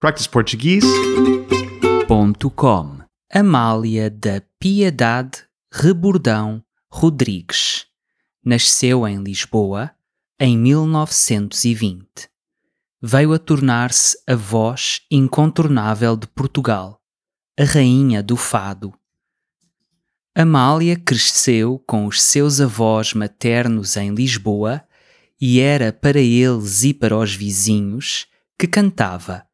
practiceportuguese.com Amália da Piedade Rebordão Rodrigues nasceu em Lisboa em 1920. Veio a tornar-se a voz incontornável de Portugal, a rainha do fado. Amália cresceu com os seus avós maternos em Lisboa e era para eles e para os vizinhos que cantava,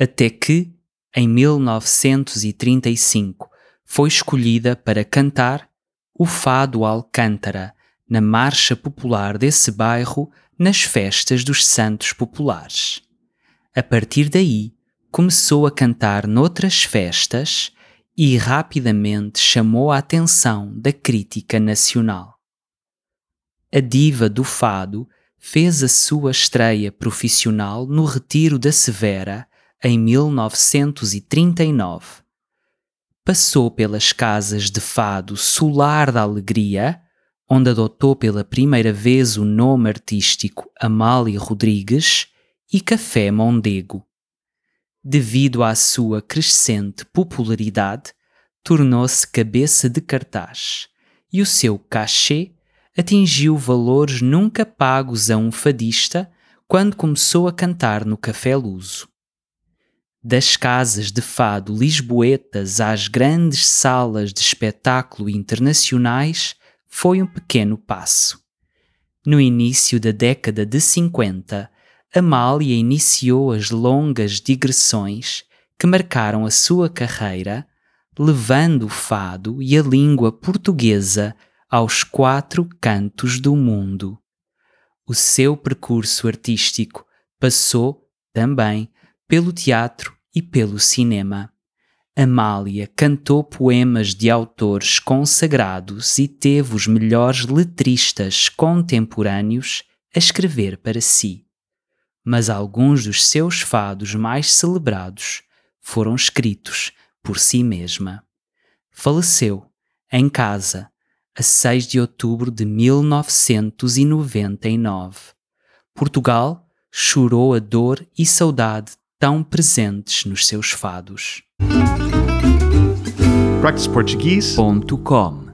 até que, em 1935, foi escolhida para cantar o Fado Alcântara na marcha popular desse bairro nas festas dos Santos Populares. A partir daí, começou a cantar noutras festas e rapidamente chamou a atenção da crítica nacional. A diva do fado fez a sua estreia profissional no Retiro da Severa em 1939. Passou pelas casas de fado Solar da Alegria, onde adotou pela primeira vez o nome artístico Amália Rodrigues, e Café Mondego. Devido à sua crescente popularidade, tornou-se cabeça de cartaz e o seu cachê atingiu valores nunca pagos a um fadista quando começou a cantar no Café Luso. Das casas de fado lisboetas às grandes salas de espetáculo internacionais foi um pequeno passo. No início da década de 50, Amália iniciou as longas digressões que marcaram a sua carreira, levando o fado e a língua portuguesa aos quatro cantos do mundo. O seu percurso artístico passou, também, pelo teatro e pelo cinema. Amália cantou poemas de autores consagrados e teve os melhores letristas contemporâneos a escrever para si. Mas alguns dos seus fados mais celebrados foram escritos por si mesma. Faleceu em casa a 6 de outubro de 1999. Portugal chorou a dor e saudade tão presentes nos seus fados. practiceportuguese.com